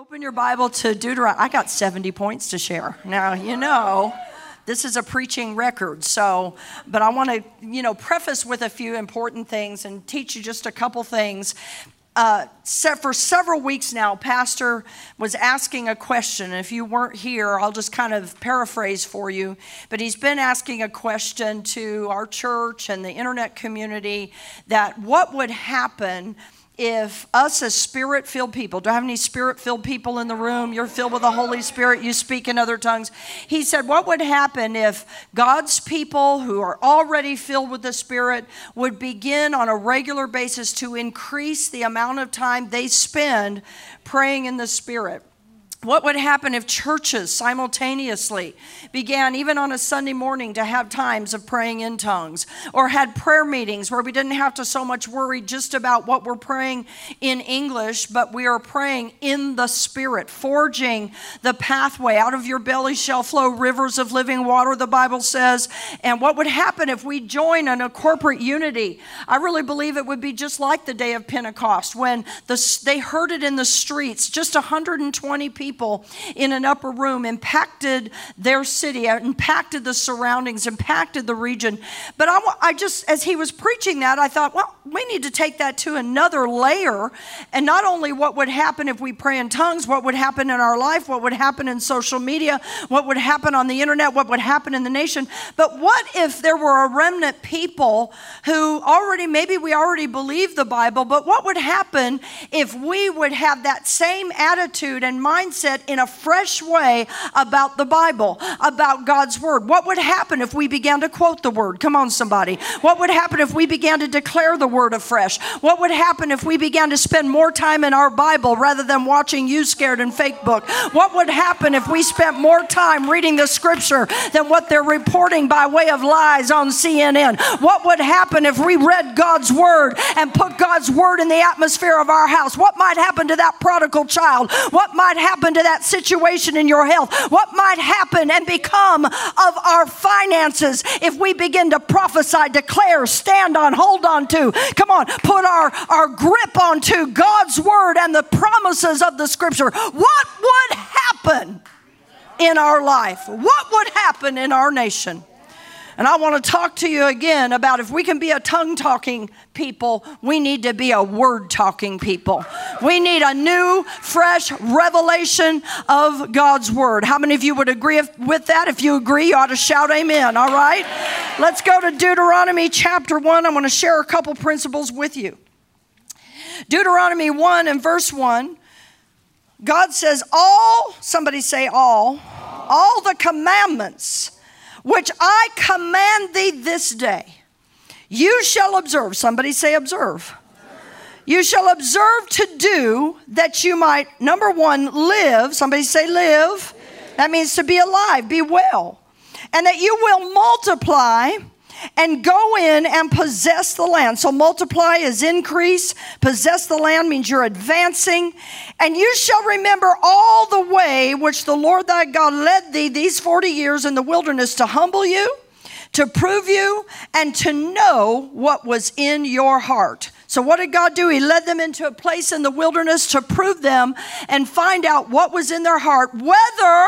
Open your Bible to Deuteronomy. I got 70 points to share. Now, you know, this is a preaching record. So, but I want to, you know, preface with a few important things and teach you just a couple things. Uh, for several weeks now, Pastor was asking a question. If you weren't here, I'll just kind of paraphrase for you. But he's been asking a question to our church and the internet community that what would happen if us as spirit filled people, do I have any spirit filled people in the room? You're filled with the Holy Spirit, you speak in other tongues. He said, What would happen if God's people who are already filled with the Spirit would begin on a regular basis to increase the amount of time they spend praying in the Spirit? What would happen if churches simultaneously began, even on a Sunday morning, to have times of praying in tongues or had prayer meetings where we didn't have to so much worry just about what we're praying in English, but we are praying in the Spirit, forging the pathway. Out of your belly shall flow rivers of living water, the Bible says. And what would happen if we join in a corporate unity? I really believe it would be just like the day of Pentecost when the, they heard it in the streets, just 120 people people in an upper room impacted their city, uh, impacted the surroundings, impacted the region. But I, I just, as he was preaching that, I thought, well, we need to take that to another layer. And not only what would happen if we pray in tongues, what would happen in our life, what would happen in social media, what would happen on the internet, what would happen in the nation, but what if there were a remnant people who already, maybe we already believe the Bible, but what would happen if we would have that same attitude and mindset? Mindset in a fresh way about the Bible, about God's Word. What would happen if we began to quote the Word? Come on, somebody. What would happen if we began to declare the Word afresh? What would happen if we began to spend more time in our Bible rather than watching You Scared and Fake Book? What would happen if we spent more time reading the Scripture than what they're reporting by way of lies on CNN? What would happen if we read God's Word and put God's Word in the atmosphere of our house? What might happen to that prodigal child? What might happen happen to that situation in your health? What might happen and become of our finances if we begin to prophesy, declare, stand on, hold on to? Come on, put our, our grip onto God's word and the promises of the scripture. What would happen in our life? What would happen in our nation? And I want to talk to you again about if we can be a tongue talking people, we need to be a word talking people. We need a new, fresh revelation of God's word. How many of you would agree with that? If you agree, you ought to shout amen, all right? Let's go to Deuteronomy chapter 1. I'm going to share a couple principles with you. Deuteronomy 1 and verse 1. God says, All, somebody say all, all the commandments which I command thee this day. You shall observe. Somebody say, observe. You shall observe to do that you might, number one, live. Somebody say, live. That means to be alive, be well. And that you will multiply and go in and possess the land. So multiply is increase, possess the land means you're advancing. And you shall remember all the way which the Lord thy God led thee these 40 years in the wilderness to humble you, to prove you, and to know what was in your heart. So, what did God do? He led them into a place in the wilderness to prove them and find out what was in their heart, whether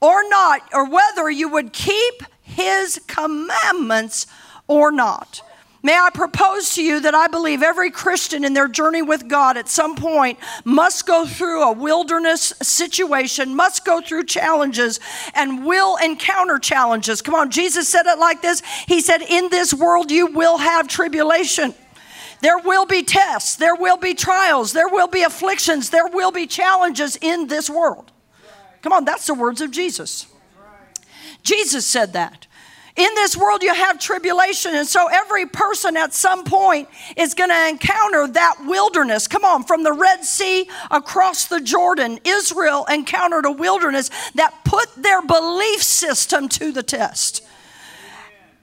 or not, or whether you would keep his commandments or not. May I propose to you that I believe every Christian in their journey with God at some point must go through a wilderness situation, must go through challenges, and will encounter challenges. Come on, Jesus said it like this He said, In this world you will have tribulation. There will be tests, there will be trials, there will be afflictions, there will be challenges in this world. Come on, that's the words of Jesus. Jesus said that. In this world, you have tribulation. And so every person at some point is going to encounter that wilderness. Come on, from the Red Sea across the Jordan, Israel encountered a wilderness that put their belief system to the test.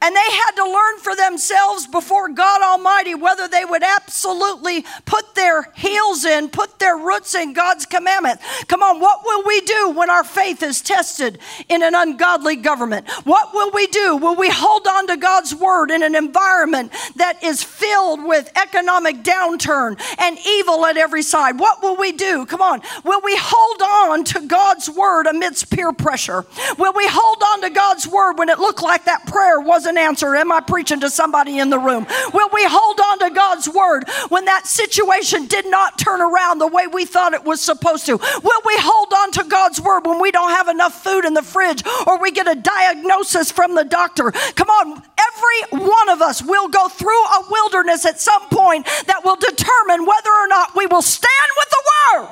And they had to learn for themselves before God Almighty whether they would absolutely put their heels in, put their roots in God's commandment. Come on, what will we do when our faith is tested in an ungodly government? What will we do? Will we hold on to God's word in an environment that is filled with economic downturn and evil at every side? What will we do? Come on, will we hold on to God's word amidst peer pressure? Will we hold on to God's word when it looked like that prayer wasn't? An answer. Am I preaching to somebody in the room? Will we hold on to God's word when that situation did not turn around the way we thought it was supposed to? Will we hold on to God's word when we don't have enough food in the fridge or we get a diagnosis from the doctor? Come on, every one of us will go through a wilderness at some point that will determine whether or not we will stand with the word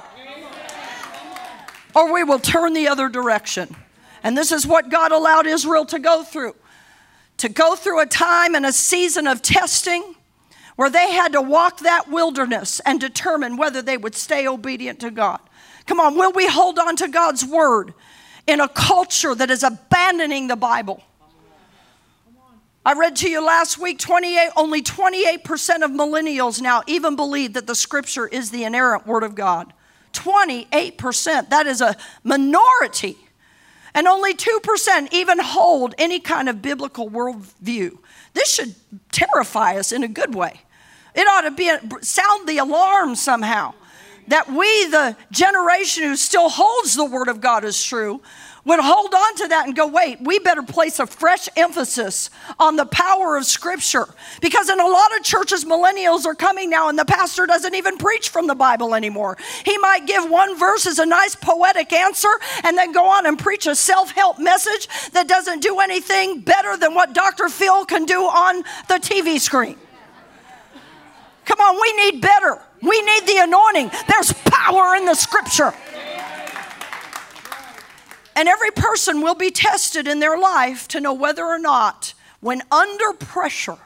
or we will turn the other direction. And this is what God allowed Israel to go through to go through a time and a season of testing where they had to walk that wilderness and determine whether they would stay obedient to God. Come on, will we hold on to God's word in a culture that is abandoning the Bible? I read to you last week 28 only 28% of millennials now even believe that the scripture is the inerrant word of God. 28%. That is a minority and only 2% even hold any kind of biblical worldview. This should terrify us in a good way. It ought to be sound the alarm somehow that we, the generation who still holds the Word of God as true, would hold on to that and go, wait, we better place a fresh emphasis on the power of Scripture. Because in a lot of churches, millennials are coming now, and the pastor doesn't even preach from the Bible anymore. He might give one verse as a nice poetic answer and then go on and preach a self help message that doesn't do anything better than what Dr. Phil can do on the TV screen. Come on, we need better. We need the anointing. There's power in the Scripture. And every person will be tested in their life to know whether or not, when under pressure,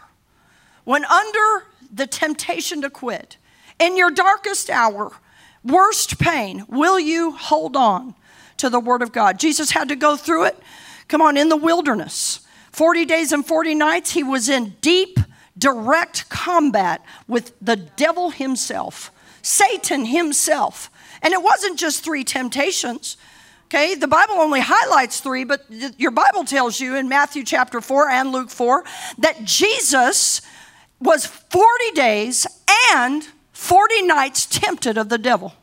when under the temptation to quit, in your darkest hour, worst pain, will you hold on to the Word of God? Jesus had to go through it. Come on, in the wilderness. 40 days and 40 nights, he was in deep, direct combat with the devil himself, Satan himself. And it wasn't just three temptations. Okay, the Bible only highlights three, but your Bible tells you in Matthew chapter 4 and Luke 4 that Jesus was 40 days and 40 nights tempted of the devil.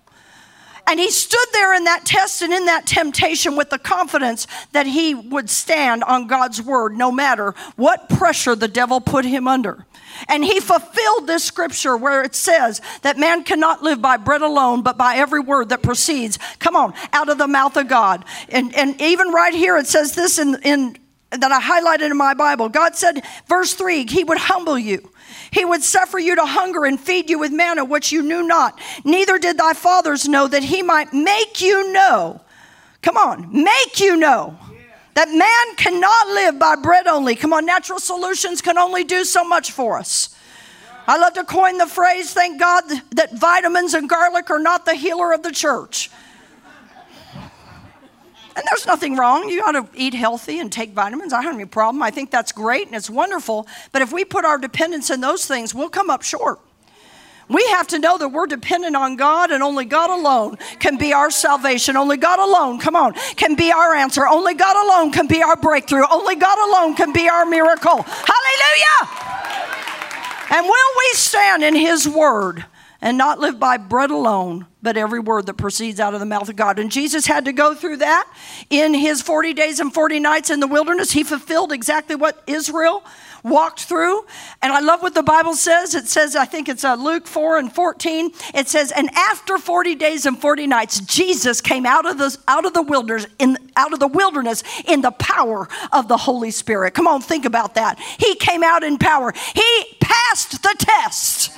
And he stood there in that test and in that temptation with the confidence that he would stand on God's word no matter what pressure the devil put him under. And he fulfilled this scripture where it says that man cannot live by bread alone, but by every word that proceeds, come on, out of the mouth of God. And, and even right here, it says this in, in that I highlighted in my Bible. God said, verse 3, He would humble you. He would suffer you to hunger and feed you with manna, which you knew not. Neither did thy fathers know that He might make you know. Come on, make you know that man cannot live by bread only. Come on, natural solutions can only do so much for us. I love to coin the phrase, thank God that vitamins and garlic are not the healer of the church. And there's nothing wrong. You ought to eat healthy and take vitamins. I don't have any problem. I think that's great and it's wonderful. But if we put our dependence in those things, we'll come up short. We have to know that we're dependent on God and only God alone can be our salvation. Only God alone, come on, can be our answer. Only God alone can be our breakthrough. Only God alone can be our miracle. Hallelujah! And will we stand in His word and not live by bread alone, but every word that proceeds out of the mouth of God? And Jesus had to go through that in His 40 days and 40 nights in the wilderness. He fulfilled exactly what Israel walked through. And I love what the Bible says. It says, I think it's uh, Luke 4 and 14. It says, and after 40 days and 40 nights, Jesus came out of the, out of the wilderness in, out of the wilderness in the power of the Holy Spirit. Come on, think about that. He came out in power. He passed the test.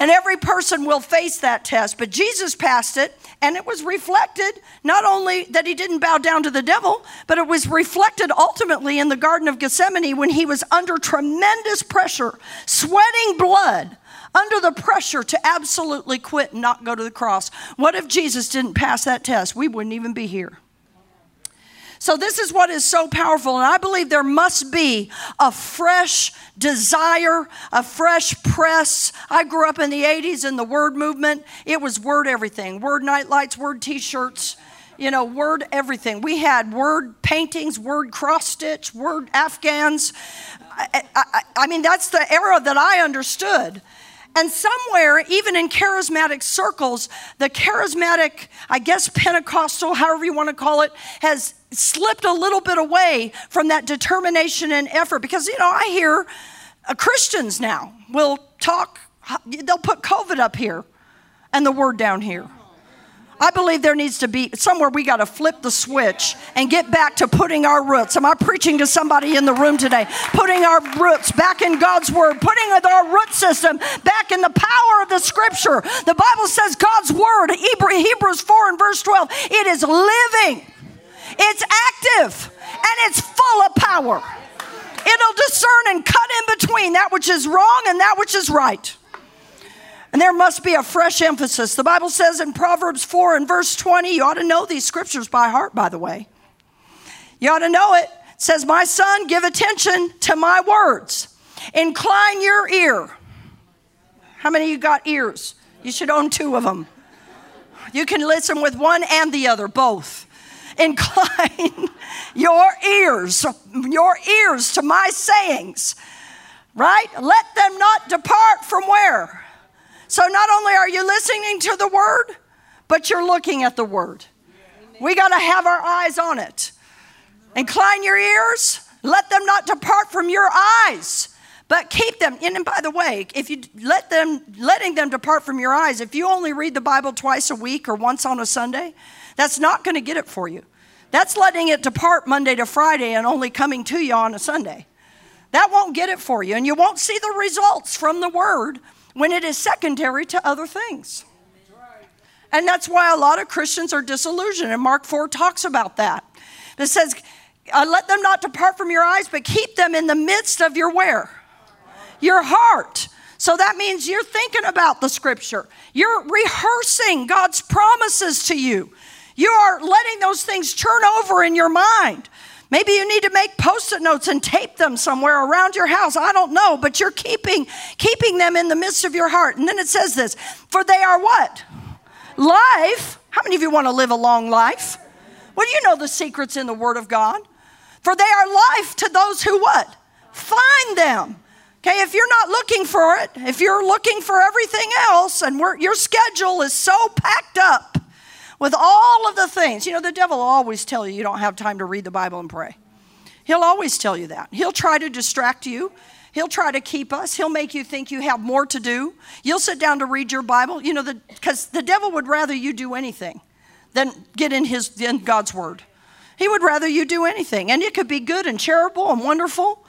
And every person will face that test, but Jesus passed it, and it was reflected not only that he didn't bow down to the devil, but it was reflected ultimately in the Garden of Gethsemane when he was under tremendous pressure, sweating blood under the pressure to absolutely quit and not go to the cross. What if Jesus didn't pass that test? We wouldn't even be here. So, this is what is so powerful. And I believe there must be a fresh desire, a fresh press. I grew up in the 80s in the word movement. It was word everything word nightlights, word t shirts, you know, word everything. We had word paintings, word cross stitch, word Afghans. I, I, I mean, that's the era that I understood. And somewhere, even in charismatic circles, the charismatic, I guess Pentecostal, however you want to call it, has slipped a little bit away from that determination and effort. Because, you know, I hear uh, Christians now will talk, they'll put COVID up here and the word down here. I believe there needs to be somewhere we got to flip the switch and get back to putting our roots. Am I preaching to somebody in the room today? Putting our roots back in God's word, putting our root system back in the power of the scripture. The Bible says God's word, Hebrews 4 and verse 12, it is living, it's active, and it's full of power. It'll discern and cut in between that which is wrong and that which is right. And there must be a fresh emphasis. The Bible says in Proverbs 4 and verse 20, you ought to know these scriptures by heart, by the way. You ought to know it. It says, My son, give attention to my words. Incline your ear. How many of you got ears? You should own two of them. You can listen with one and the other, both. Incline your ears, your ears to my sayings, right? Let them not depart from where? So not only are you listening to the word, but you're looking at the word. We got to have our eyes on it. Incline your ears, let them not depart from your eyes, but keep them. And by the way, if you let them, letting them depart from your eyes, if you only read the Bible twice a week or once on a Sunday, that's not going to get it for you. That's letting it depart Monday to Friday and only coming to you on a Sunday. That won't get it for you, and you won't see the results from the word when it is secondary to other things. And that's why a lot of Christians are disillusioned. And Mark 4 talks about that. It says, let them not depart from your eyes, but keep them in the midst of your where? Your heart. So that means you're thinking about the scripture. You're rehearsing God's promises to you. You are letting those things turn over in your mind. Maybe you need to make post-it notes and tape them somewhere around your house. I don't know, but you're keeping keeping them in the midst of your heart. And then it says this, for they are what? Life. How many of you want to live a long life? Well, you know the secrets in the word of God. For they are life to those who what? Find them. Okay, if you're not looking for it, if you're looking for everything else and your schedule is so packed up, with all of the things. You know, the devil will always tell you you don't have time to read the Bible and pray. He'll always tell you that. He'll try to distract you. He'll try to keep us. He'll make you think you have more to do. You'll sit down to read your Bible, you know, because the, the devil would rather you do anything than get in his in God's word. He would rather you do anything, and it could be good and charitable and wonderful.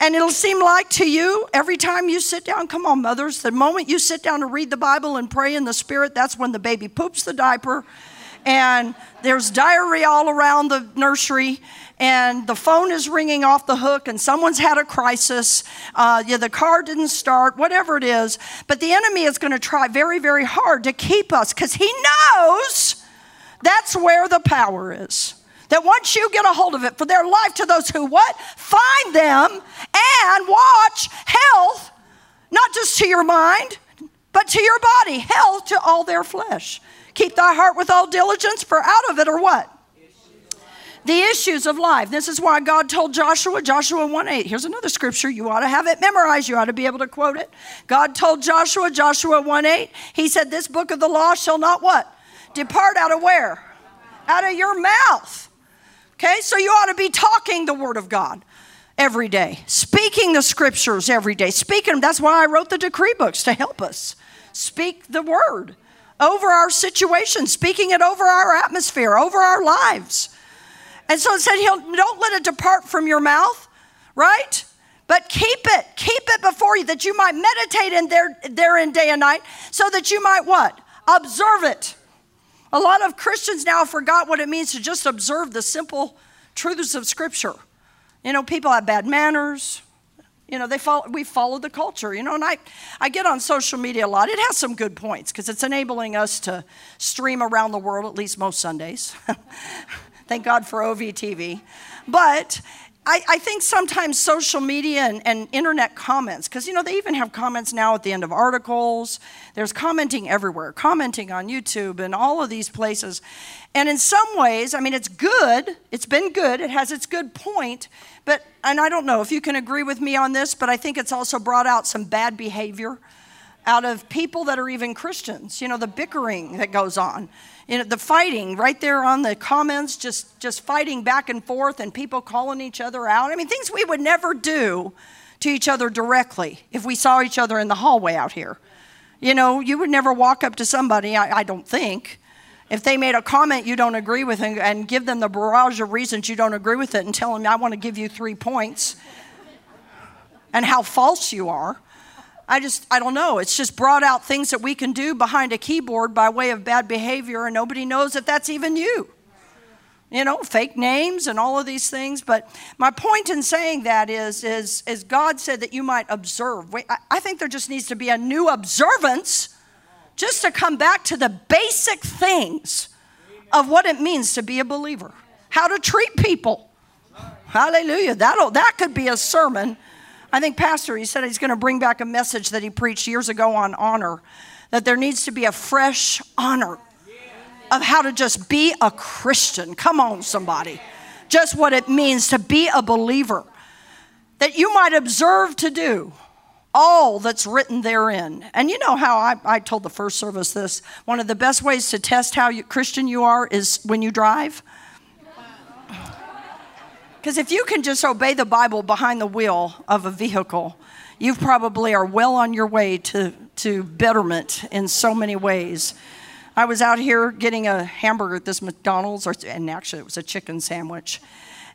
And it'll seem like to you every time you sit down, come on, mothers, the moment you sit down to read the Bible and pray in the Spirit, that's when the baby poops the diaper. And there's diarrhea all around the nursery and the phone is ringing off the hook and someone's had a crisis. Uh, yeah, the car didn't start whatever it is. But the enemy is going to try very very hard to keep us because he knows that's where the power is that once you get a hold of it, for their life to those who what? Find them and watch health, not just to your mind, but to your body, health to all their flesh. Keep thy heart with all diligence, for out of it are what? the issues of life. This is why God told Joshua, Joshua 1 8. Here's another scripture. You ought to have it memorized. You ought to be able to quote it. God told Joshua, Joshua 1 8, He said, This book of the law shall not what? Depart out of where? Out of your mouth. Okay, so you ought to be talking the word of God every day, speaking the scriptures every day, speaking them. That's why I wrote the decree books to help us speak the word over our situation, speaking it over our atmosphere, over our lives. And so it said, He'll don't let it depart from your mouth, right? But keep it, keep it before you that you might meditate in there, therein day and night, so that you might what? Observe it. A lot of Christians now forgot what it means to just observe the simple truths of Scripture. You know, people have bad manners. You know, they follow, we follow the culture. You know, and I, I get on social media a lot. It has some good points because it's enabling us to stream around the world at least most Sundays. Thank God for OVTV. But I, I, think sometimes social media and, and internet comments, because you know they even have comments now at the end of articles. There's commenting everywhere, commenting on YouTube and all of these places. And in some ways, I mean, it's good. It's been good. It has its good point. But and I don't know if you can agree with me on this, but I think it's also brought out some bad behavior out of people that are even Christians. You know, the bickering that goes on you know, the fighting right there on the comments, just, just fighting back and forth and people calling each other out. I mean, things we would never do to each other directly if we saw each other in the hallway out here. You know, you would never walk up to somebody, I, I don't think, if they made a comment you don't agree with and, and, give them the barrage of reasons you don't agree with it and tell them, I want to give you three points and how false you are. I just, I don't know. It's just brought out things that we can do behind a keyboard by way of bad behavior, and nobody knows that that's even you. You know, fake names and all of these things. But my point in saying that is, is, is God said that you might observe. I think there just needs to be a new observance just to come back to the basic things of what it means to be a believer, how to treat people. Hallelujah. That'll, that could be a sermon I think Pastor, he said he's going to bring back a message that he preached years ago on honor, that there needs to be a fresh honor of how to just be a Christian. Come on, somebody. Just what it means to be a believer. That you might observe to do all that's written therein. And you know how I, I told the first service this one of the best ways to test how you, Christian you are is when you drive. Because if you can just obey the Bible behind the wheel of a vehicle, you probably are well on your way to, to betterment in so many ways. I was out here getting a hamburger at this McDonald's, or, and actually it was a chicken sandwich.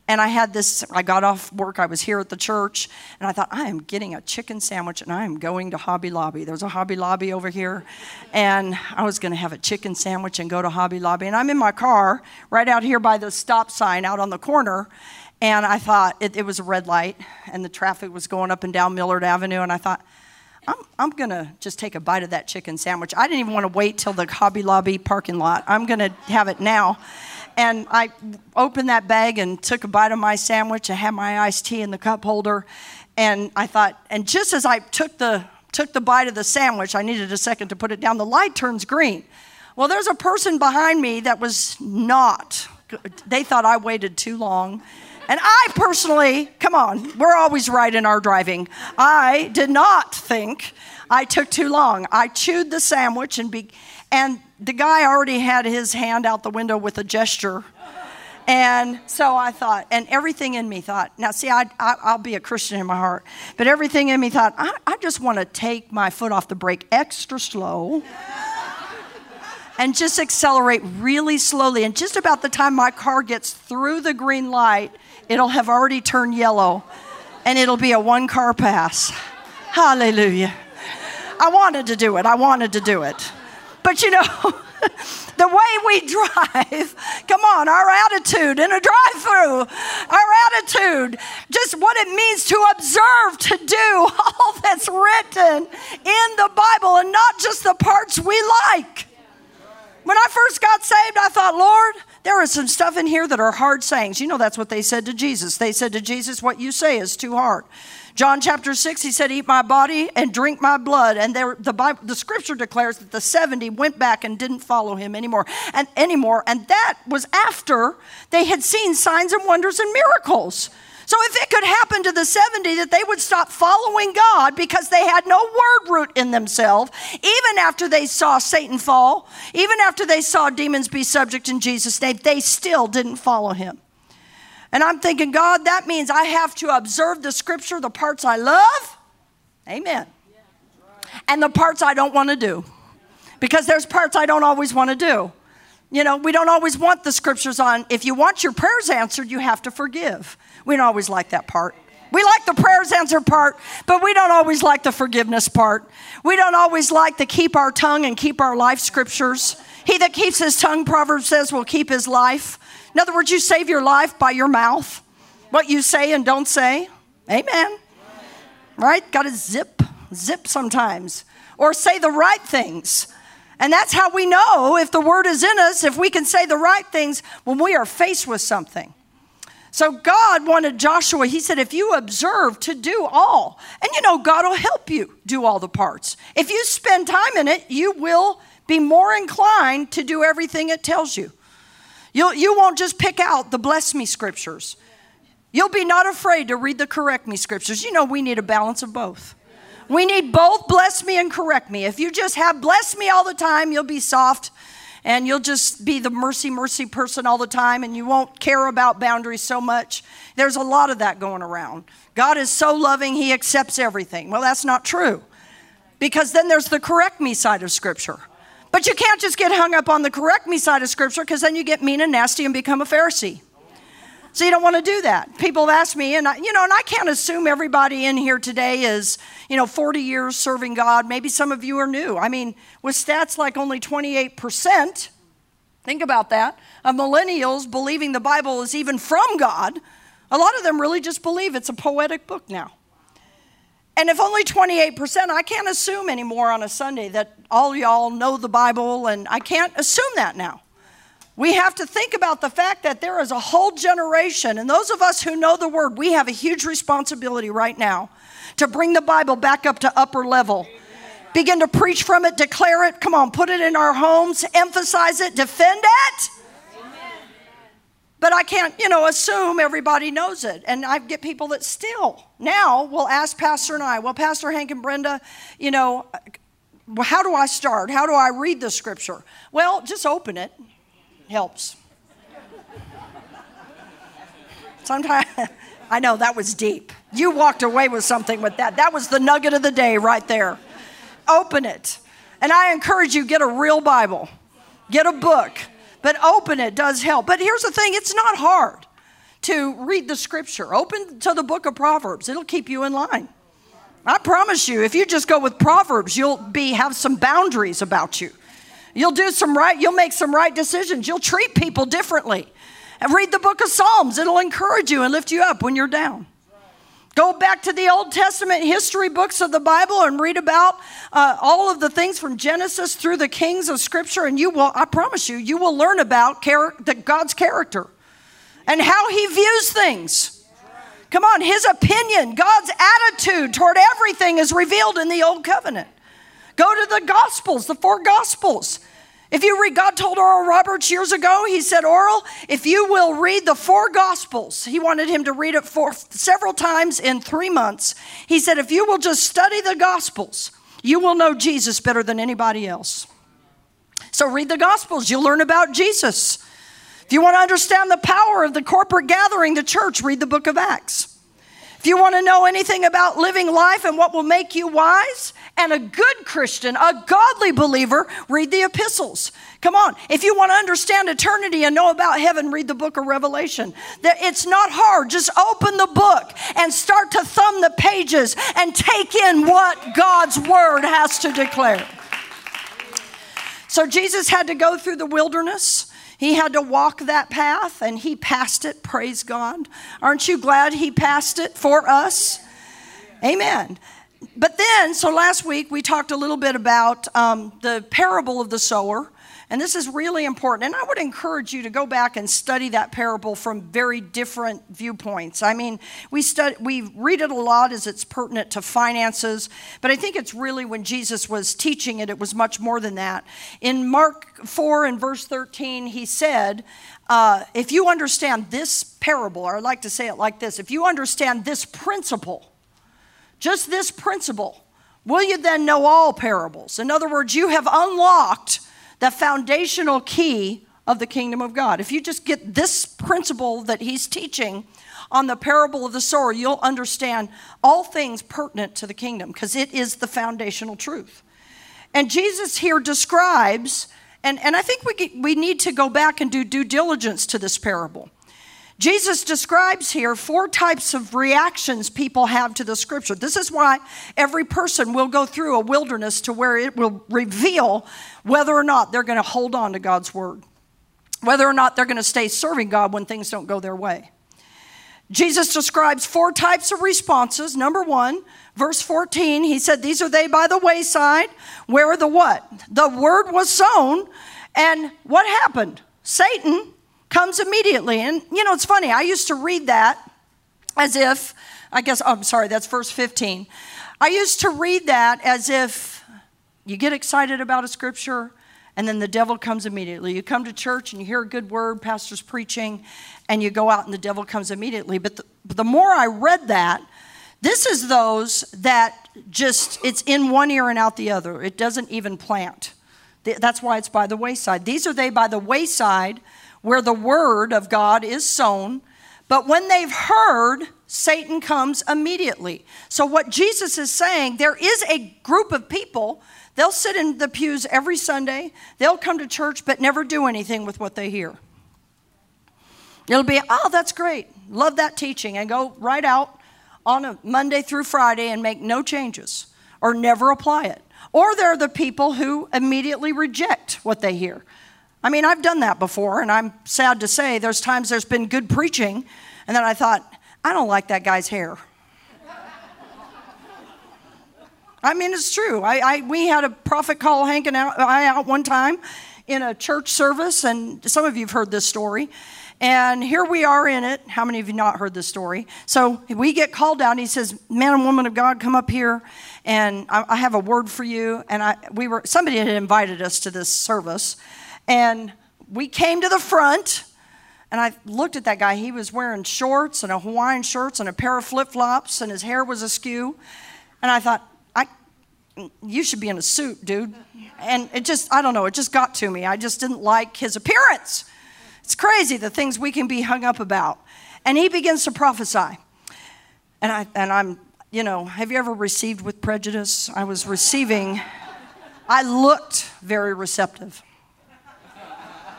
And I had this, I got off work, I was here at the church, and I thought, I am getting a chicken sandwich and I am going to Hobby Lobby. There's a Hobby Lobby over here. And I was to have a chicken sandwich and go to Hobby Lobby. And I'm in my car right out here by the stop sign out on the corner. And I thought it, it was a red light, and the traffic was going up and down Millard Avenue. And I thought, I'm, I'm going to just take a bite of that chicken sandwich. I didn't even want to wait till the Hobby Lobby parking lot. I'm going to have it now. And I opened that bag and took a bite of my sandwich. I had my iced tea in the cup holder. And I thought, and just as I took the, took the bite of the sandwich, I needed a second to put it down, the light turns green. Well, there's a person behind me that was not. They thought I waited too long and I personally, come on, we're always right in our driving. I did not think I took too long. I chewed the sandwich and be, and the guy already had his hand out the window with a gesture. And so I thought, and everything in me thought, now see, I, I, will be a Christian in my heart, but everything in me thought, I, I just want to take my foot off the brake extra slow and just accelerate really slowly. And just about the time my car gets through the green light, it'll have already turned yellow and it'll be a one car pass. Hallelujah. I wanted to do it. I wanted to do it. But you know, the way we drive, come on, our attitude in a drive through, our attitude, just what it means to observe, to do all that's written in the Bible and not just the parts we like. When I first got saved, I thought, Lord, there is some stuff in here that are hard sayings. You know, that's what they said to Jesus. They said to Jesus, What you say is too hard. John chapter 6, he said, Eat my body and drink my blood. And there, the, Bible, the scripture declares that the 70 went back and didn't follow him anymore. And, anymore. and that was after they had seen signs and wonders and miracles. So if it could happen to the 70 that they would stop following God because they had no word root in themselves, even after they saw Satan fall, even after they saw demons be subject in Jesus' name, they still didn't follow him. And I'm thinking, God, that means I have to observe the scripture, the parts I love. Amen. And the parts I don't want to do. Because there's parts I don't always want to do. You know, we don't always want the scriptures on. If you want your prayers answered, you have to forgive. We don't always like that part. We like the prayers answered part, but we don't always like the forgiveness part. We don't always like the keep our tongue and keep our life scriptures. He that keeps his tongue, Proverbs says, will keep his life. In other words, you save your life by your mouth. What you say and don't say. Amen. Right? Got to zip, zip sometimes. Or say the right things And that's how we know if the word is in us, if we can say the right things when we are faced with something. So God wanted Joshua, he said, if you observe to do all, and you know, God will help you do all the parts. If you spend time in it, you will be more inclined to do everything it tells you. You'll, you won't just pick out the bless me scriptures. You'll be not afraid to read the correct me scriptures. You know, we need a balance of both. We need both bless me and correct me. If you just have bless me all the time, you'll be soft and you'll just be the mercy, mercy person all the time and you won't care about boundaries so much. There's a lot of that going around. God is so loving, He accepts everything. Well, that's not true because then there's the correct me side of Scripture. But you can't just get hung up on the correct me side of Scripture because then you get mean and nasty and become a Pharisee. So you don't want to do that. People have asked me, and I, you know, and I can't assume everybody in here today is, you know, 40 years serving God. Maybe some of you are new. I mean, with stats like only 28%, think about that, of millennials believing the Bible is even from God, a lot of them really just believe it's a poetic book now. And if only 28%, I can't assume anymore on a Sunday that all y'all know the Bible, and I can't assume that now. We have to think about the fact that there is a whole generation, and those of us who know the Word, we have a huge responsibility right now to bring the Bible back up to upper level. Begin to preach from it, declare it. Come on, put it in our homes, emphasize it, defend it. But I can't, you know, assume everybody knows it. And I get people that still now will ask Pastor and I, well, Pastor Hank and Brenda, you know, how do I start? How do I read the scripture? Well, just open it helps. Sometimes, I know that was deep. You walked away with something with that. That was the nugget of the day right there. Open it. And I encourage you get a real Bible. Get a book. But open it does help. But here's the thing, it's not hard to read the scripture. Open to the book of Proverbs. It'll keep you in line. I promise you, if you just go with Proverbs, you'll be have some boundaries about you. You'll do some right, you'll make some right decisions. You'll treat people differently. And read the book of Psalms. It'll encourage you and lift you up when you're down. Go back to the Old Testament history books of the Bible and read about uh, all of the things from Genesis through the kings of Scripture, and you will, I promise you, you will learn about char- God's character and how He views things. Come on, His opinion, God's attitude toward everything is revealed in the Old Covenant. Go to the Gospels, the four Gospels. If you read, God told Oral Roberts years ago, He said, Oral, if you will read the four Gospels, He wanted him to read it for several times in three months. He said, if you will just study the Gospels, you will know Jesus better than anybody else. So read the Gospels, you'll learn about Jesus. If you want to understand the power of the corporate gathering, the church, read the book of Acts. If you want to know anything about living life and what will make you wise and a good Christian, a godly believer, read the epistles. Come on. If you want to understand eternity and know about heaven, read the book of Revelation. It's not hard. Just open the book and start to thumb the pages and take in what God's word has to declare. So Jesus had to go through the wilderness. He had to walk that path and he passed it. Praise God. Aren't you glad he passed it for us? Amen. But then, so last week we talked a little bit about um, the parable of the sower. And this is really important. And I would encourage you to go back and study that parable from very different viewpoints. I mean, we we read it a lot as it's pertinent to finances, but I think it's really when Jesus was teaching it, it was much more than that. In Mark 4 and verse 13, he said, uh, if you understand this parable, or I'd like to say it like this if you understand this principle, just this principle, will you then know all parables? In other words, you have unlocked the foundational key of the kingdom of God. If you just get this principle that he's teaching on the parable of the sower, you'll understand all things pertinent to the kingdom because it is the foundational truth. And Jesus here describes, and, and I think we, we need to go back and do due diligence to this parable. Jesus describes here four types of reactions people have to the scripture. This is why every person will go through a wilderness to where it will reveal whether or not they're going to hold on to God's word, whether or not they're going to stay serving God when things don't go their way. Jesus describes four types of responses. Number one, verse 14, he said, These are they by the wayside, where are the what? The word was sown. And what happened? Satan comes immediately. And you know, it's funny, I used to read that as if, I guess, oh, I'm sorry, that's verse 15. I used to read that as if you get excited about a scripture and then the devil comes immediately. You come to church and you hear a good word, pastor's preaching, and you go out and the devil comes immediately. But the, but the more I read that, this is those that just, it's in one ear and out the other. It doesn't even plant. That's why it's by the wayside. These are they by the wayside where the word of God is sown. But when they've heard, Satan comes immediately. So, what Jesus is saying, there is a group of people, they'll sit in the pews every Sunday, they'll come to church, but never do anything with what they hear. It'll be, oh, that's great. Love that teaching. And go right out on a Monday through Friday and make no changes or never apply it. Or there are the people who immediately reject what they hear. I mean, I've done that before, and I'm sad to say there's times there's been good preaching, and then I thought, I don't like that guy's hair. I mean, it's true. I, I, we had a prophet call Hank and I out one time in a church service, and some of you have heard this story. And here we are in it. How many of you not heard this story? So we get called out. He says, "Man and woman of God, come up here, and I, I have a word for you." And I, we were somebody had invited us to this service, and we came to the front. And I looked at that guy. He was wearing shorts and a Hawaiian shirts and a pair of flip flops, and his hair was askew. And I thought, I, you should be in a suit, dude. And it just, I don't know, it just got to me. I just didn't like his appearance. It's crazy the things we can be hung up about. And he begins to prophesy. And, I, and I'm, you know, have you ever received with prejudice? I was receiving, I looked very receptive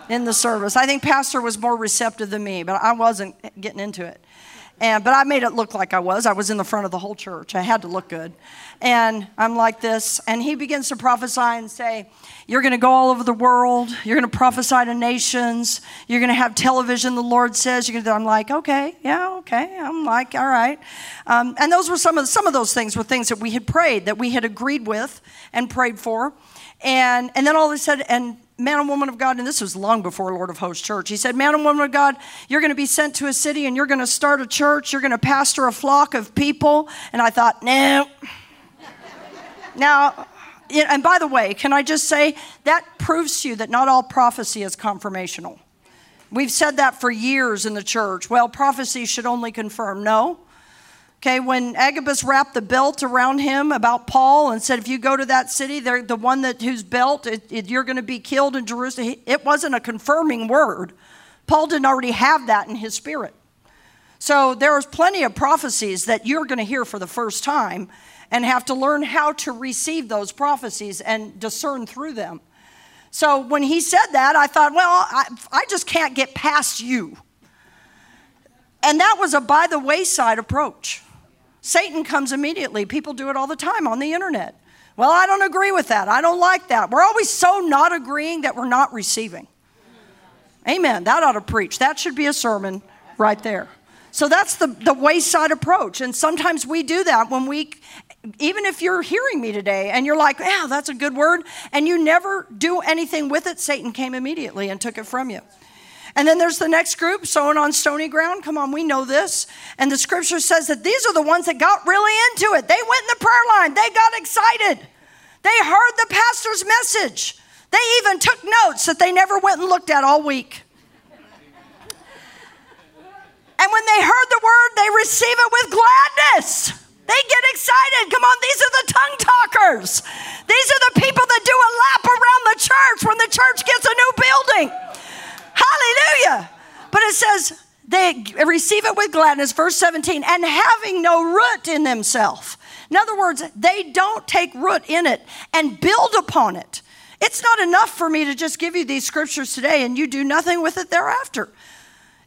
in the service. I think Pastor was more receptive than me, but I wasn't getting into it. And, but I made it look like I was. I was in the front of the whole church. I had to look good. And I'm like this. And he begins to prophesy and say, You're going to go all over the world. You're going to prophesy to nations. You're going to have television, the Lord says. You're gonna, I'm like, Okay, yeah, okay. I'm like, All right. Um, and those were some of, some of those things were things that we had prayed, that we had agreed with and prayed for. And, and then all of a sudden, and man and woman of God, and this was long before Lord of Hosts Church. He said, Man and woman of God, you're going to be sent to a city and you're going to start a church. You're going to pastor a flock of people. And I thought, No. now, and by the way, can I just say that proves to you that not all prophecy is confirmational. We've said that for years in the church. Well, prophecy should only confirm. No, Okay, when Agabus wrapped the belt around him about Paul and said, if you go to that city, the one that whose belt it, it, you're going to be killed in Jerusalem, it wasn't a confirming word. Paul didn't already have that in his spirit. So there's plenty of prophecies that you're going to hear for the first time and have to learn how to receive those prophecies and discern through them. So when he said that, I thought, well, I, I just can't get past you. And that was a by the wayside approach. Satan comes immediately. People do it all the time on the internet. Well, I don't agree with that. I don't like that. We're always so not agreeing that we're not receiving. Amen. That ought to preach. That should be a sermon right there. So that's the, the wayside approach. And sometimes we do that when we, even if you're hearing me today and you're like, yeah, that's a good word, and you never do anything with it, Satan came immediately and took it from you. And then there's the next group, sown on stony ground. Come on, we know this. And the scripture says that these are the ones that got really into it. They went in the prayer line, they got excited. They heard the pastor's message. They even took notes that they never went and looked at all week. And when they heard the word, they receive it with gladness. They get excited. Come on, these are the tongue talkers. These are the people that do a lap around the church when the church gets a new building. Hallelujah. But it says they receive it with gladness, verse 17, and having no root in themselves. In other words, they don't take root in it and build upon it. It's not enough for me to just give you these scriptures today and you do nothing with it thereafter.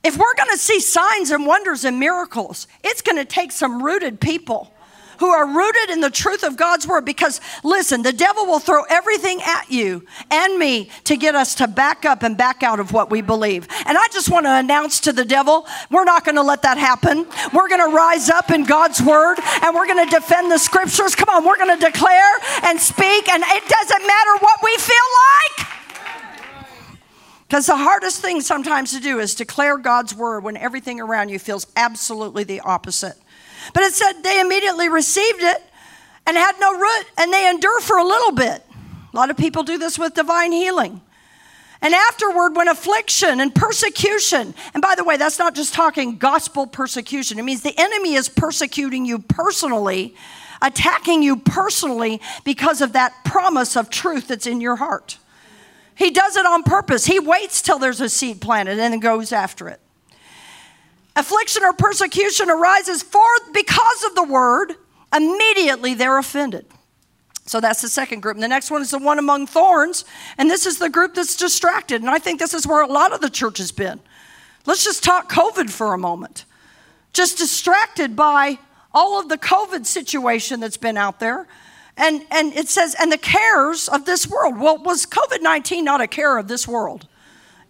If we're going to see signs and wonders and miracles, it's going to take some rooted people who are rooted in the truth of God's word. Because listen, the devil will throw everything at you and me to get us to back up and back out of what we believe. And I just want to announce to the devil, we're not going to let that happen. We're going to rise up in God's word and we're going to defend the scriptures. Come on, we're going to declare and speak, and it doesn't matter what we feel like. Because the hardest thing sometimes to do is declare God's word when everything around you feels absolutely the opposite. But it said they immediately received it and had no root, and they endure for a little bit. A lot of people do this with divine healing. And afterward, when affliction and persecution, and by the way, that's not just talking gospel persecution, it means the enemy is persecuting you personally, attacking you personally because of that promise of truth that's in your heart. He does it on purpose. He waits till there's a seed planted and then goes after it. Affliction or persecution arises for because of the word, immediately they're offended. So that's the second group. And the next one is the one among thorns. And this is the group that's distracted. And I think this is where a lot of the church has been. Let's just talk COVID for a moment. Just distracted by all of the COVID situation that's been out there. And, and it says, and the cares of this world. Well, was COVID 19 not a care of this world?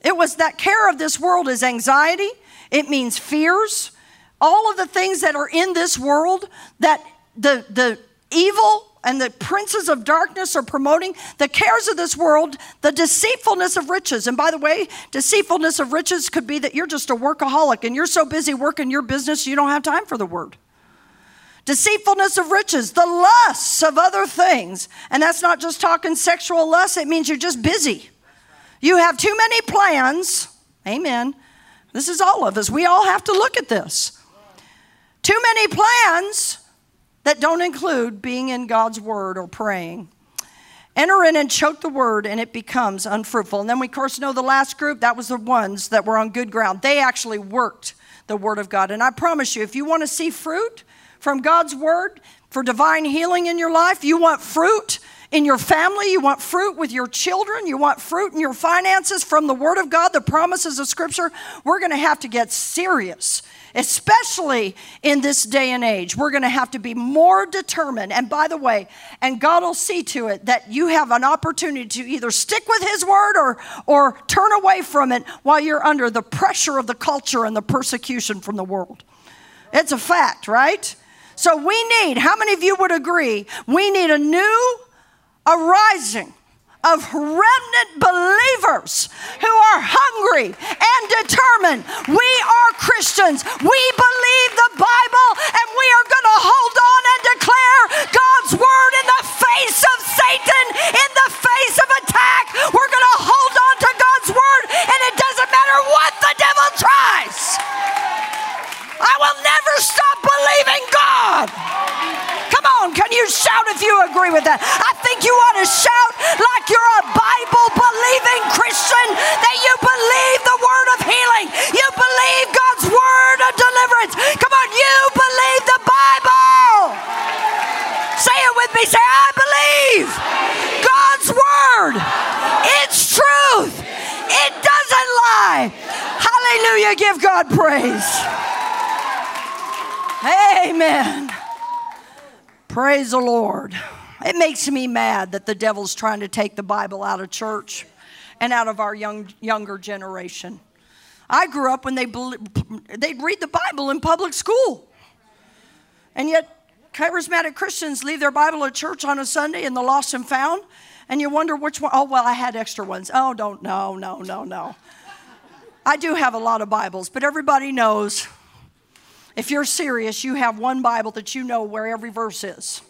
It was that care of this world is anxiety, it means fears, all of the things that are in this world that the, the evil and the princes of darkness are promoting the cares of this world, the deceitfulness of riches. And by the way, deceitfulness of riches could be that you're just a workaholic and you're so busy working your business you don't have time for the word deceitfulness of riches, the lusts of other things. And that's not just talking sexual lust, it means you're just busy. You have too many plans. Amen. This is all of us. We all have to look at this. Too many plans that don't include being in God's word or praying. Enter in and choke the word, and it becomes unfruitful. And then we, of course, know the last group, that was the ones that were on good ground. They actually worked the word of God. And I promise you, if you want to see fruit, from God's word for divine healing in your life, you want fruit in your family, you want fruit with your children, you want fruit in your finances from the Word of God, the promises of Scripture, we're going to have to get serious, especially in this day and age. We're going to have to be more determined. And by the way, and God will see to it that you have an opportunity to either stick with His Word or, or turn away from it while you're under the pressure of the culture and the persecution from the world. It's a fact, right? So we need, how many of you would agree, we need a new arising of remnant believers who are hungry and determined. We are Christians. We believe the Bible and we are going to hold on and declare God's word in the face of Satan, in the face of attack. We're going to hold on to God's word and it doesn't matter what the devil tries. I will never stop believing God. Come on, can you shout if you agree with that? I think you ought to shout like you're a Bible believing Christian that you believe the word of healing. You believe God's word of deliverance. Come on, you believe the Bible. Say it with me. Say, I believe God's word. It's truth. It doesn't lie. Hallelujah. Give God praise. Amen. Praise the Lord. It makes me mad that the devil's trying to take the Bible out of church and out of our young, younger generation. I grew up when they they'd read the Bible in public school. And yet, charismatic Christians leave their Bible at church on a Sunday in the lost and found, and you wonder which one. Oh, well, I had extra ones. Oh, don't, no, no, no, no. I do have a lot of Bibles, but everybody knows if you're serious, you have one Bible that you know where every verse is.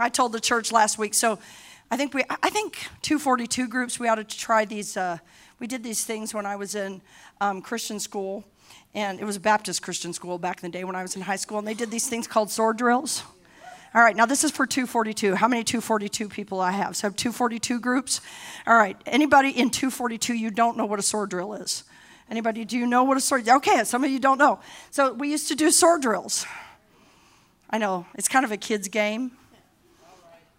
I told the church last week, so I think we, I think 242 groups, we ought to try these. Uh, we did these things when I was in um, Christian school, and it was a Baptist Christian school back in the day when I was in high school, and they did these things called sword drills. All right, now this is for 242. How many 242 people I have? So I have 242 groups. All right, anybody in 242 you don't know what a sword drill is? Anybody, do you know what a sword? Okay, some of you don't know. So we used to do sword drills. I know it's kind of a kid's game,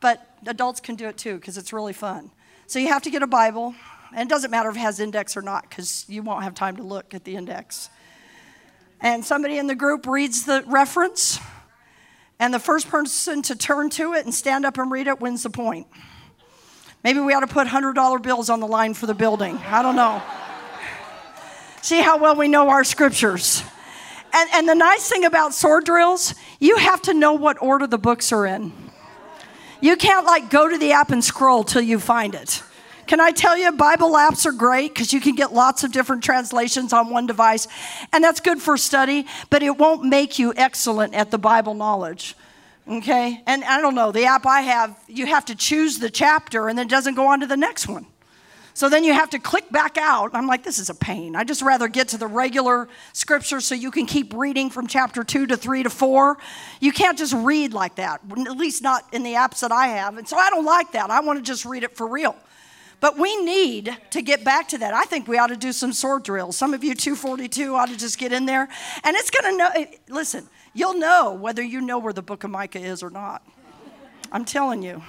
but adults can do it too because it's really fun. So you have to get a Bible, and it doesn't matter if it has index or not because you won't have time to look at the index. And somebody in the group reads the reference, and the first person to turn to it and stand up and read it wins the point. Maybe we ought to put $100 bills on the line for the building. I don't know. See how well we know our scriptures. And, and the nice thing about sword drills, you have to know what order the books are in. You can't like go to the app and scroll till you find it. Can I tell you, Bible apps are great because you can get lots of different translations on one device, and that's good for study, but it won't make you excellent at the Bible knowledge. Okay? And I don't know, the app I have, you have to choose the chapter and then it doesn't go on to the next one. So then you have to click back out. I'm like, this is a pain. I just rather get to the regular scripture so you can keep reading from chapter two to three to four. You can't just read like that, at least not in the apps that I have. And so I don't like that. I want to just read it for real. But we need to get back to that. I think we ought to do some sword drills. Some of you 242 ought to just get in there. And it's going to know, eh, listen, you'll know whether you know where the book of Micah is or not. I'm telling you.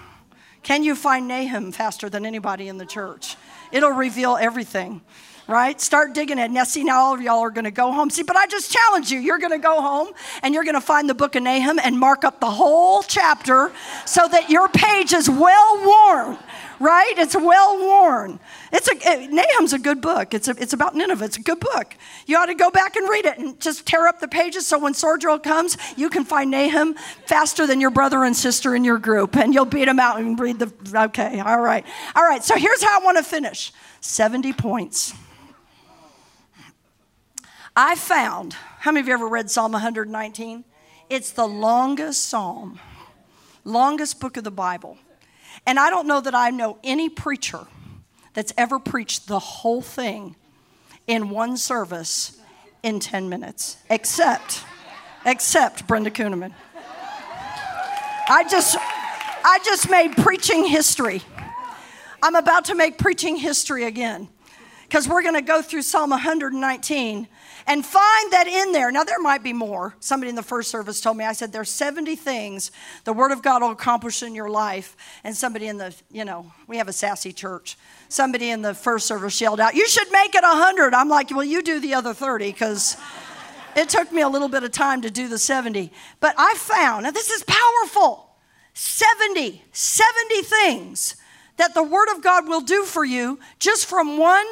Can you find Nahum faster than anybody in the church? It'll reveal everything right? Start digging it. Now, see, now all of y'all are going to go home. See, but I just challenge you. You're going to go home and you're going to find the book of Nahum and mark up the whole chapter so that your page is well worn right? It's well worn. It's a it, Nahum's a good book. It's a, it's about Nineveh. It's a good book. You ought to go back and read it and just tear up the pages so when sword drill comes, you can find Nahum faster than your brother and sister in your group, and you'll beat them out and read the. Okay, all right, all right. So here's how I want to finish: seventy points. I found. How many of you ever read Psalm 119? It's the longest psalm, longest book of the Bible. And I don't know that I know any preacher that's ever preached the whole thing in one service in 10 minutes, except, except Brenda Kunneman. I just, I just made preaching history. I'm about to make preaching history again because we're going to go through Psalm 119 and find that in there. Now, there might be more. Somebody in the first service told me, I said, there's 70 things the Word of God will accomplish in your life. And somebody in the, you know, we have a sassy church. Somebody in the first service yelled out, You should make it 100. I'm like, Well, you do the other 30 because it took me a little bit of time to do the 70. But I found, now this is powerful 70, 70 things that the Word of God will do for you just from one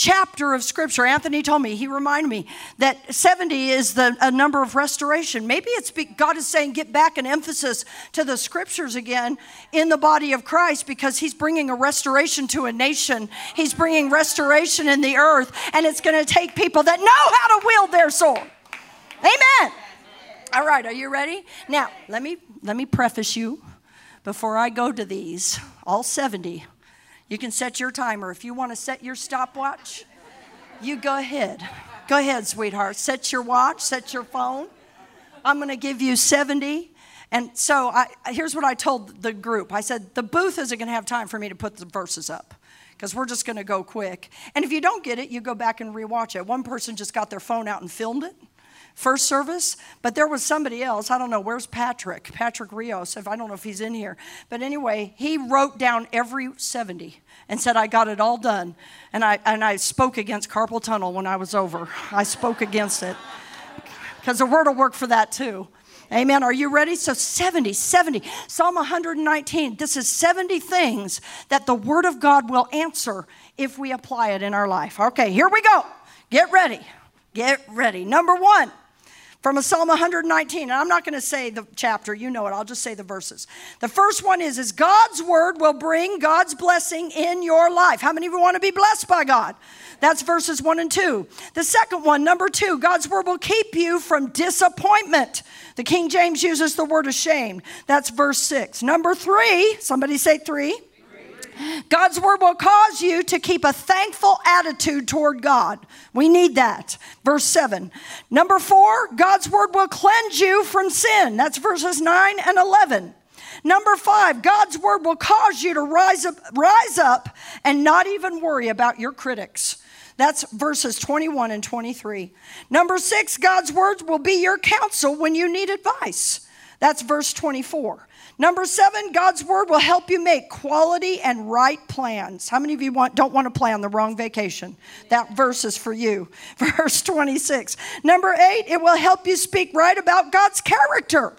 chapter of scripture. Anthony told me, he reminded me that 70 is the a number of restoration. Maybe it's be, God is saying get back an emphasis to the scriptures again in the body of Christ because he's bringing a restoration to a nation. He's bringing restoration in the earth and it's going to take people that know how to wield their sword. Amen. All right, are you ready? Now, let me let me preface you before I go to these all 70 you can set your timer. If you want to set your stopwatch, you go ahead. Go ahead, sweetheart. Set your watch, set your phone. I'm going to give you 70. And so I, here's what I told the group I said, the booth isn't going to have time for me to put the verses up because we're just going to go quick. And if you don't get it, you go back and rewatch it. One person just got their phone out and filmed it first service, but there was somebody else. I don't know. Where's Patrick? Patrick Rios. If I don't know if he's in here. But anyway, he wrote down every 70 and said, I got it all done. And I, and I spoke against carpal tunnel when I was over. I spoke against it because the word will work for that too. Amen. Are you ready? So 70, 70. Psalm 119. This is 70 things that the Word of God will answer if we apply it in our life. Okay, here we go. Get ready. Get ready. Number one, from a Psalm 119. And I'm not going to say the chapter, you know it. I'll just say the verses. The first one is is God's word will bring God's blessing in your life. How many of you want to be blessed by God? That's verses 1 and 2. The second one, number 2, God's word will keep you from disappointment. The King James uses the word ashamed. That's verse 6. Number 3, somebody say 3. God's word will cause you to keep a thankful attitude toward God. We need that. Verse 7. Number 4, God's word will cleanse you from sin. That's verses 9 and 11. Number 5, God's word will cause you to rise up rise up and not even worry about your critics. That's verses 21 and 23. Number 6, God's words will be your counsel when you need advice. That's verse 24. Number seven, God's word will help you make quality and right plans. How many of you want, don't want to plan the wrong vacation? That verse is for you. Verse 26. Number eight, it will help you speak right about God's character.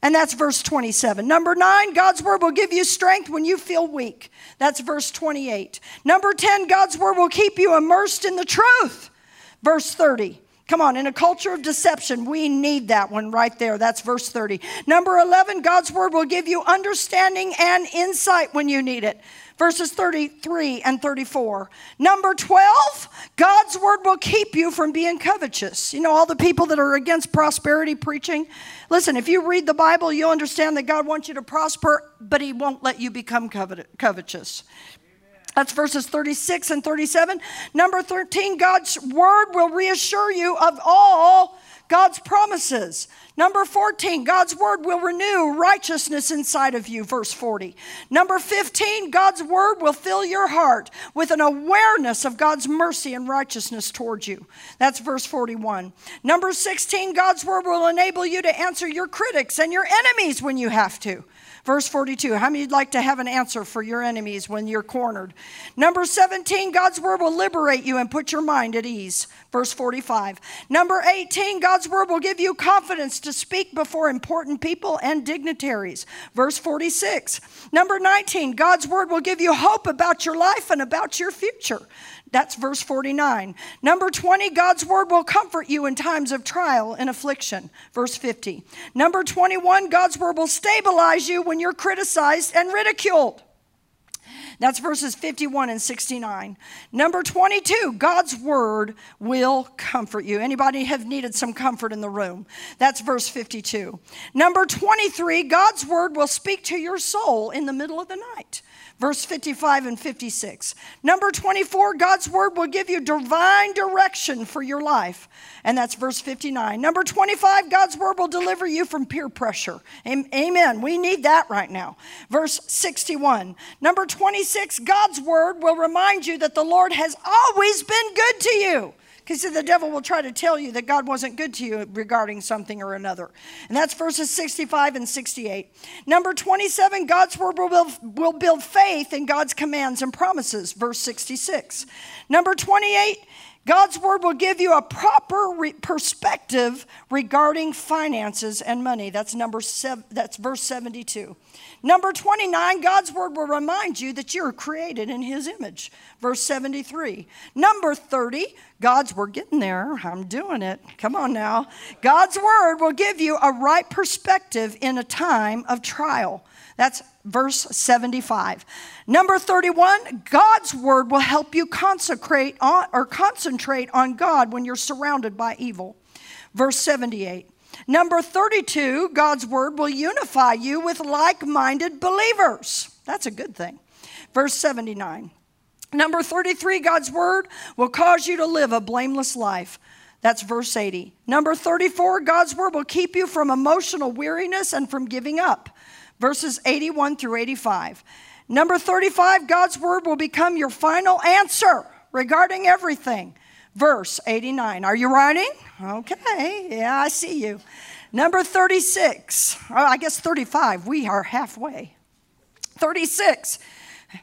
And that's verse 27. Number nine, God's word will give you strength when you feel weak. That's verse 28. Number 10, God's word will keep you immersed in the truth. Verse 30. Come on, in a culture of deception, we need that one right there. That's verse 30. Number 11, God's word will give you understanding and insight when you need it verses 33 and 34. Number 12, God's word will keep you from being covetous. You know, all the people that are against prosperity preaching, listen, if you read the Bible, you'll understand that God wants you to prosper, but He won't let you become covetous. That's verses 36 and 37. Number 13, God's word will reassure you of all God's promises. Number 14, God's word will renew righteousness inside of you, verse 40. Number 15, God's word will fill your heart with an awareness of God's mercy and righteousness towards you. That's verse 41. Number 16, God's word will enable you to answer your critics and your enemies when you have to. Verse 42, how many would like to have an answer for your enemies when you're cornered? Number 17, God's word will liberate you and put your mind at ease. Verse 45. Number 18, God's word will give you confidence to speak before important people and dignitaries. Verse 46. Number 19, God's word will give you hope about your life and about your future. That's verse 49. Number 20, God's word will comfort you in times of trial and affliction. Verse 50. Number 21, God's word will stabilize you when you're criticized and ridiculed. That's verses 51 and 69. Number 22, God's word will comfort you. Anybody have needed some comfort in the room? That's verse 52. Number 23, God's word will speak to your soul in the middle of the night verse 55 and 56. Number 24, God's word will give you divine direction for your life. And that's verse 59. Number 25, God's word will deliver you from peer pressure. Amen. We need that right now. Verse 61. Number 26, God's word will remind you that the Lord has always been good to you. Because the devil will try to tell you that God wasn't good to you regarding something or another. And that's verses 65 and 68. Number 27, God's word will build, will build faith in God's commands and promises. Verse 66. Number 28, God's word will give you a proper re- perspective regarding finances and money. That's number seven, that's verse 72. Number 29, God's word will remind you that you're created in his image. Verse 73. Number 30, God's word getting there. I'm doing it. Come on now. God's word will give you a right perspective in a time of trial. That's verse 75. Number 31, God's word will help you consecrate on, or concentrate on God when you're surrounded by evil. Verse 78. Number 32, God's word will unify you with like minded believers. That's a good thing. Verse 79. Number 33, God's word will cause you to live a blameless life. That's verse 80. Number 34, God's word will keep you from emotional weariness and from giving up verses 81 through 85. Number 35, God's word will become your final answer regarding everything. Verse 89. Are you writing? Okay, yeah, I see you. Number 36, oh, I guess 35, we are halfway. 36,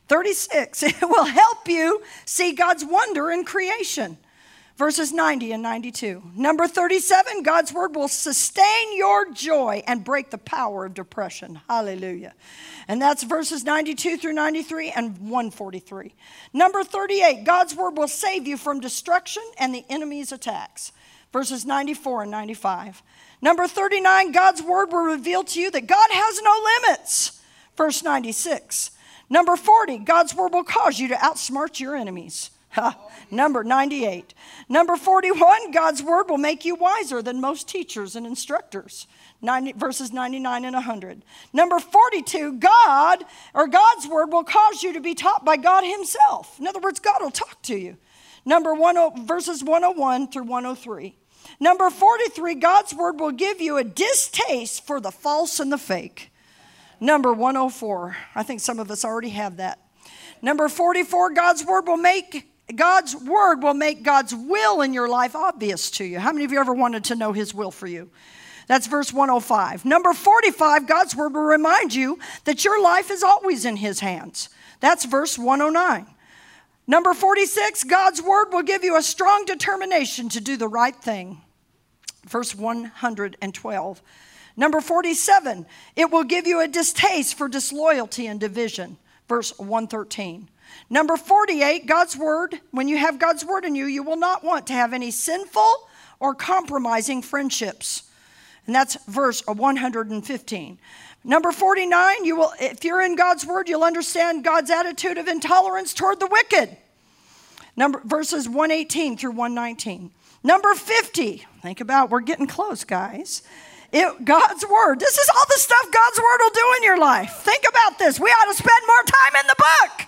36, it will help you see God's wonder in creation verses 90 and 92. Number 37, God's word will sustain your joy and break the power of depression. Hallelujah. And that's verses 92 through 93 and 143. Number 38, God's word will save you from destruction and the enemy's attacks. Verses 94 and 95. Number 39, God's word will reveal to you that God has no limits. Verse 96. Number 40, God's word will cause you to outsmart your enemies. Number 98. Number 41, God's word will make you wiser than most teachers and instructors. 90, verses 99 and 100. Number 42, God or God's word will cause you to be taught by God Himself. In other words, God will talk to you. Number 10, verses 101 through 103. Number 43, God's word will give you a distaste for the false and the fake. Number 104, I think some of us already have that. Number 44, God's word will make God's word will make God's will in your life obvious to you. How many of you ever wanted to know his will for you? That's verse 105. Number 45, God's word will remind you that your life is always in his hands. That's verse 109. Number 46, God's word will give you a strong determination to do the right thing. Verse 112. Number 47, it will give you a distaste for disloyalty and division. Verse 113. Number 48, God's word. When you have God's word in you, you will not want to have any sinful or compromising friendships. And that's verse 115. Number 49, you will if you're in God's word, you'll understand God's attitude of intolerance toward the wicked. Number verses 118 through 119. Number 50, think about we're getting close, guys. It, God's word. This is all the stuff God's word will do in your life. Think about this. We ought to spend more time in the book.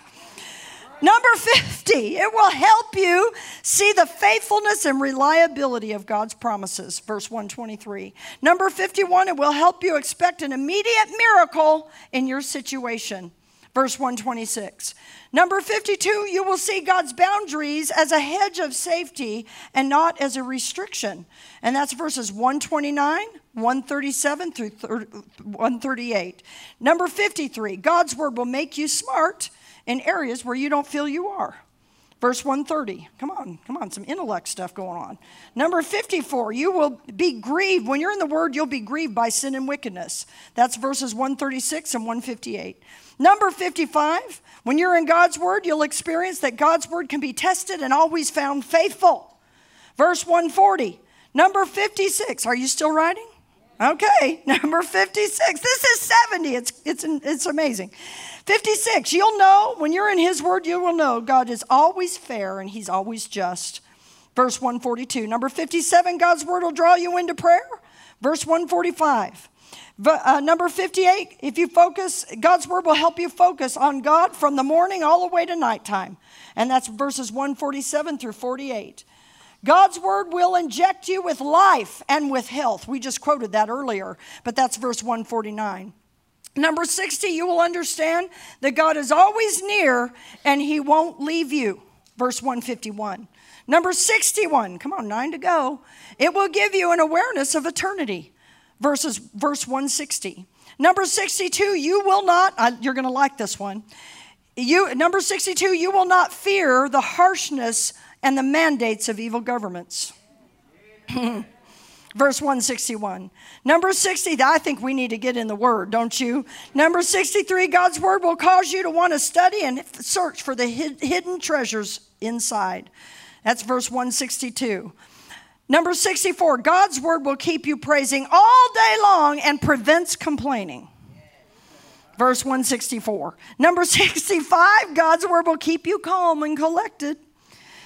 Number 50, it will help you see the faithfulness and reliability of God's promises, verse 123. Number 51, it will help you expect an immediate miracle in your situation, verse 126. Number 52, you will see God's boundaries as a hedge of safety and not as a restriction. And that's verses 129, 137 through 138. Number 53, God's word will make you smart in areas where you don't feel you are. Verse 130. Come on, come on, some intellect stuff going on. Number 54, you will be grieved. When you're in the Word, you'll be grieved by sin and wickedness. That's verses 136 and 158. Number 55, when you're in God's Word, you'll experience that God's Word can be tested and always found faithful. Verse 140. Number 56, are you still writing? Okay, number 56. This is 70. It's, it's, it's amazing. 56, you'll know, when you're in His Word, you will know God is always fair and He's always just. Verse 142. Number 57, God's Word will draw you into prayer. Verse 145. Uh, number 58, if you focus, God's Word will help you focus on God from the morning all the way to nighttime. And that's verses 147 through 48. God's word will inject you with life and with health. We just quoted that earlier, but that's verse 149. Number 60, you will understand that God is always near and he won't leave you. Verse 151. Number 61, come on, nine to go. It will give you an awareness of eternity. Verses, verse 160. Number 62, you will not, you're going to like this one. You, number 62, you will not fear the harshness and the mandates of evil governments. verse 161. Number 60, I think we need to get in the Word, don't you? Number 63, God's Word will cause you to want to study and search for the hidden treasures inside. That's verse 162. Number 64, God's Word will keep you praising all day long and prevents complaining. Verse 164. Number 65, God's Word will keep you calm and collected.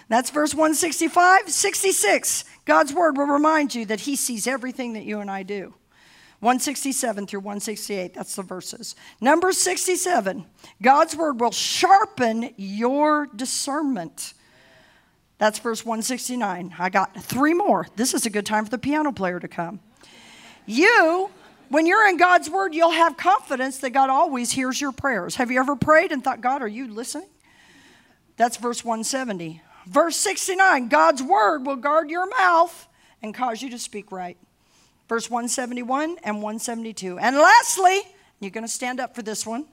That's verse 165. 66, God's word will remind you that He sees everything that you and I do. 167 through 168, that's the verses. Number 67, God's word will sharpen your discernment. That's verse 169. I got three more. This is a good time for the piano player to come. You, when you're in God's word, you'll have confidence that God always hears your prayers. Have you ever prayed and thought, God, are you listening? That's verse 170. Verse 69 God's word will guard your mouth and cause you to speak right. Verse 171 and 172. And lastly, you're going to stand up for this one.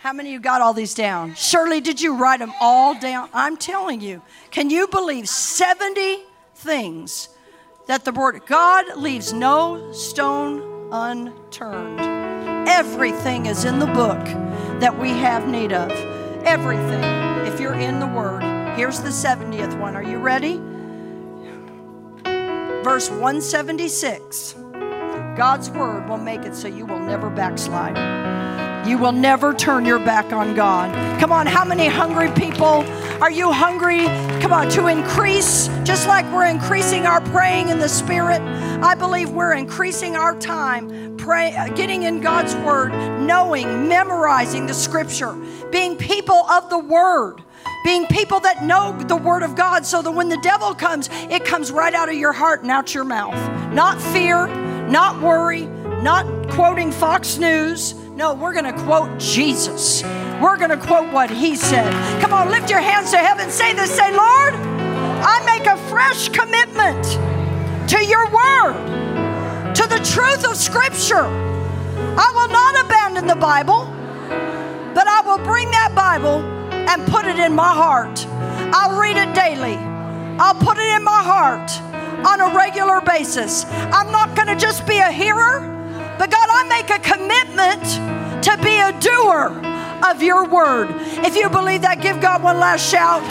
How many of you got all these down? Shirley, did you write them all down? I'm telling you. Can you believe 70 things that the word God leaves no stone unturned? Everything is in the book that we have need of everything if you're in the Word. Here's the 70th one. Are you ready? Verse 176 God's Word will make it so you will never backslide. You will never turn your back on God. Come on, how many hungry people are you hungry? Come on, to increase, just like we're increasing our praying in the Spirit. I believe we're increasing our time pray, getting in God's Word, knowing, memorizing the Scripture, being people of the Word being people that know the Word of God so that when the devil comes, it comes right out of your heart and out your mouth. Not fear, not worry, not quoting Fox News. No, we're going to quote Jesus. We're going to quote what He said. Come on, lift your hands to heaven. Say this. Say, Lord, I make a fresh commitment to your Word, to the truth of Scripture. I will not abandon the Bible, but I will bring that Bible and put it in my heart. I'll read it daily. I'll put it in my heart. on a regular basis. I'm not going to just be a hearer, but God, I make a commitment to be a doer of your word. If you believe that, give God one last shout.